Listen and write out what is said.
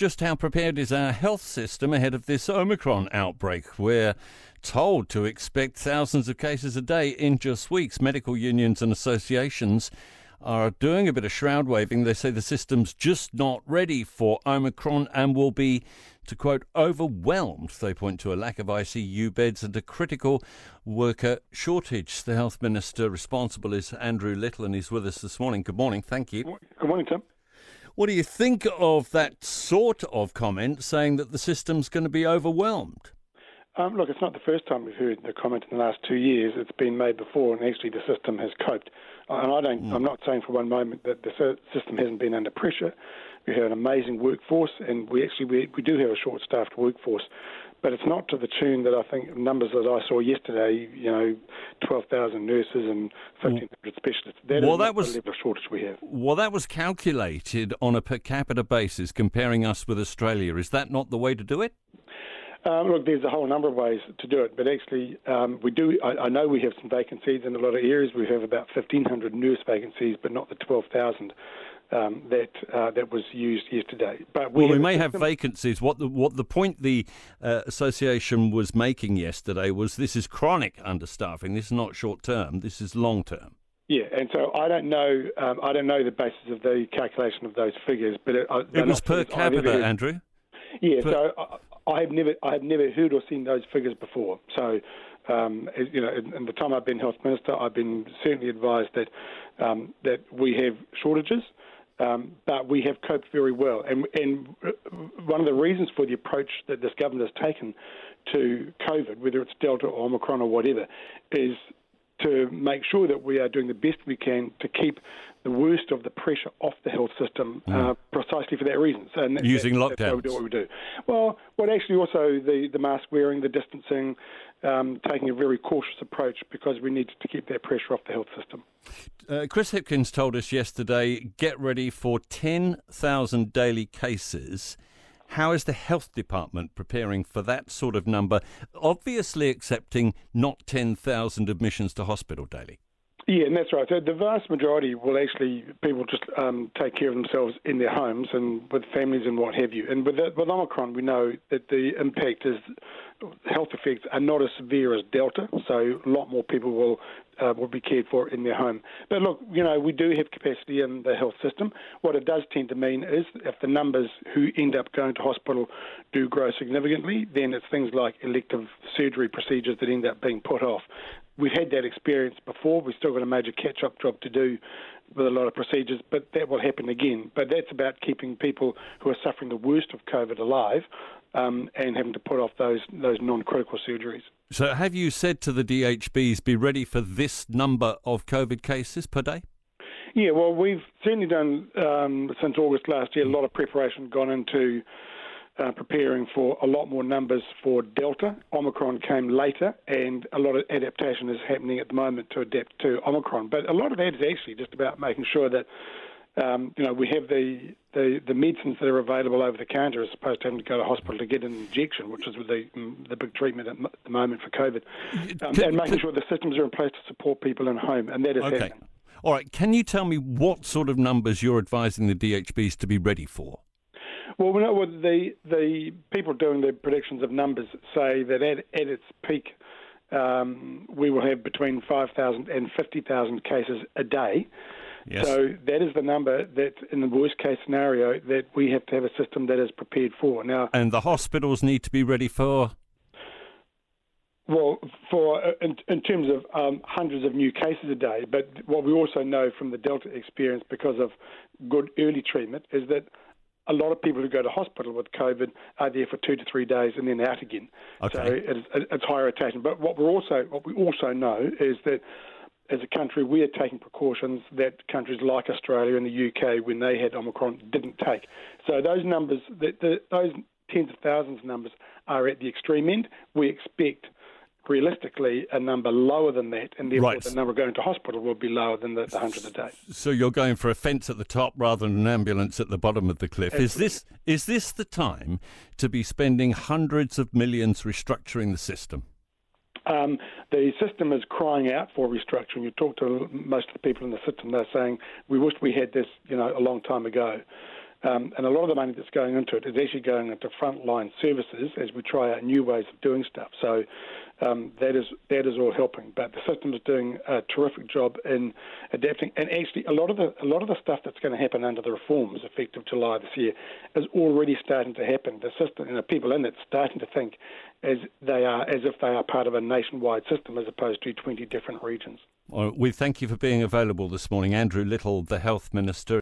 just how prepared is our health system ahead of this Omicron outbreak? We're told to expect thousands of cases a day in just weeks. Medical unions and associations are doing a bit of shroud waving. They say the system's just not ready for Omicron and will be, to quote, overwhelmed. They point to a lack of ICU beds and a critical worker shortage. The health minister responsible is Andrew Little, and he's with us this morning. Good morning. Thank you. Good morning, Tim. What do you think of that sort of comment saying that the system's going to be overwhelmed? Um, look, it's not the first time we've heard the comment in the last two years. It's been made before, and actually the system has coped. And I don't, mm. I'm not saying for one moment that the system hasn't been under pressure. We have an amazing workforce, and we actually we, we do have a short-staffed workforce, but it's not to the tune that I think numbers that I saw yesterday. You know, 12,000 nurses and 1,500 mm. specialists. That well, that was the level of shortage we have. Well, that was calculated on a per capita basis, comparing us with Australia. Is that not the way to do it? Um, look, there's a whole number of ways to do it, but actually, um, we do. I, I, know we have some vacancies in a lot of areas. We have about 1,500 nurse vacancies, but not the 12,000 um, that uh, that was used yesterday. But we well, we may have vacancies. What the what the point the uh, association was making yesterday was this is chronic understaffing. This is not short term. This is long term. Yeah, and so I don't know. Um, I don't know the basis of the calculation of those figures, but it, it was per capita, Andrew. Yeah, per, so I have never I have never heard or seen those figures before. So, um, you know, in, in, the time I've been health minister, I've been certainly advised that um, that we have shortages. Um, but we have coped very well. And, and one of the reasons for the approach that this government has taken to COVID, whether it's Delta or Omicron or whatever, is to make sure that we are doing the best we can to keep the worst of the pressure off the health system mm. uh, precisely for that reason. So Using that, lockdowns. We do what we do. Well, well, actually, also the, the mask wearing, the distancing, um, taking a very cautious approach because we need to keep that pressure off the health system. Uh, Chris Hipkins told us yesterday get ready for 10,000 daily cases how is the health department preparing for that sort of number? Obviously, accepting not 10,000 admissions to hospital daily. Yeah, and that's right. So the vast majority will actually people just um, take care of themselves in their homes and with families and what have you. And with, the, with Omicron, we know that the impact is health effects are not as severe as Delta, so a lot more people will uh, will be cared for in their home. But look, you know, we do have capacity in the health system. What it does tend to mean is if the numbers who end up going to hospital do grow significantly, then it's things like elective surgery procedures that end up being put off. We've had that experience before. We've still got a major catch-up job to do with a lot of procedures, but that will happen again. But that's about keeping people who are suffering the worst of COVID alive um, and having to put off those those non-critical surgeries. So, have you said to the DHBs, be ready for this number of COVID cases per day? Yeah, well, we've certainly done um, since August last year. A lot of preparation gone into uh, preparing for a lot more numbers for Delta. Omicron came later, and a lot of adaptation is happening at the moment to adapt to Omicron. But a lot of that is actually just about making sure that um, you know, we have the, the, the medicines that are available over the counter as opposed to having to go to hospital to get an injection, which is the the big treatment at the moment for COVID, um, and making sure the systems are in place to support people in home, and that is okay. happening. All right, can you tell me what sort of numbers you're advising the DHBs to be ready for? Well, we know the the people doing the predictions of numbers say that at, at its peak, um, we will have between 5,000 and 50,000 cases a day. Yes. So that is the number that, in the worst case scenario, that we have to have a system that is prepared for. Now, and the hospitals need to be ready for. Well, for uh, in, in terms of um, hundreds of new cases a day, but what we also know from the Delta experience, because of good early treatment, is that a lot of people who go to hospital with COVID are there for two to three days and then out again. Okay. So it is, it's high rotation. But what we also what we also know is that as a country, we are taking precautions that countries like Australia and the UK, when they had Omicron, didn't take. So those numbers, the, the, those tens of thousands of numbers, are at the extreme end. We expect realistically a number lower than that, and therefore right. the number going to hospital will be lower than the, the 100 a day. So you're going for a fence at the top rather than an ambulance at the bottom of the cliff. Absolutely. Is this is this the time to be spending hundreds of millions restructuring the system? Um, the system is crying out for restructuring. You talk to most of the people in the system; they're saying, "We wish we had this, you know, a long time ago." Um, and a lot of the money that's going into it is actually going into frontline services as we try out new ways of doing stuff. So um, that is that is all helping. But the system is doing a terrific job in adapting. And actually, a lot of the a lot of the stuff that's going to happen under the reforms, effective July this year, is already starting to happen. The system, you know, people in it starting to think as they are as if they are part of a nationwide system as opposed to 20 different regions. Well, we thank you for being available this morning, Andrew Little, the Health Minister.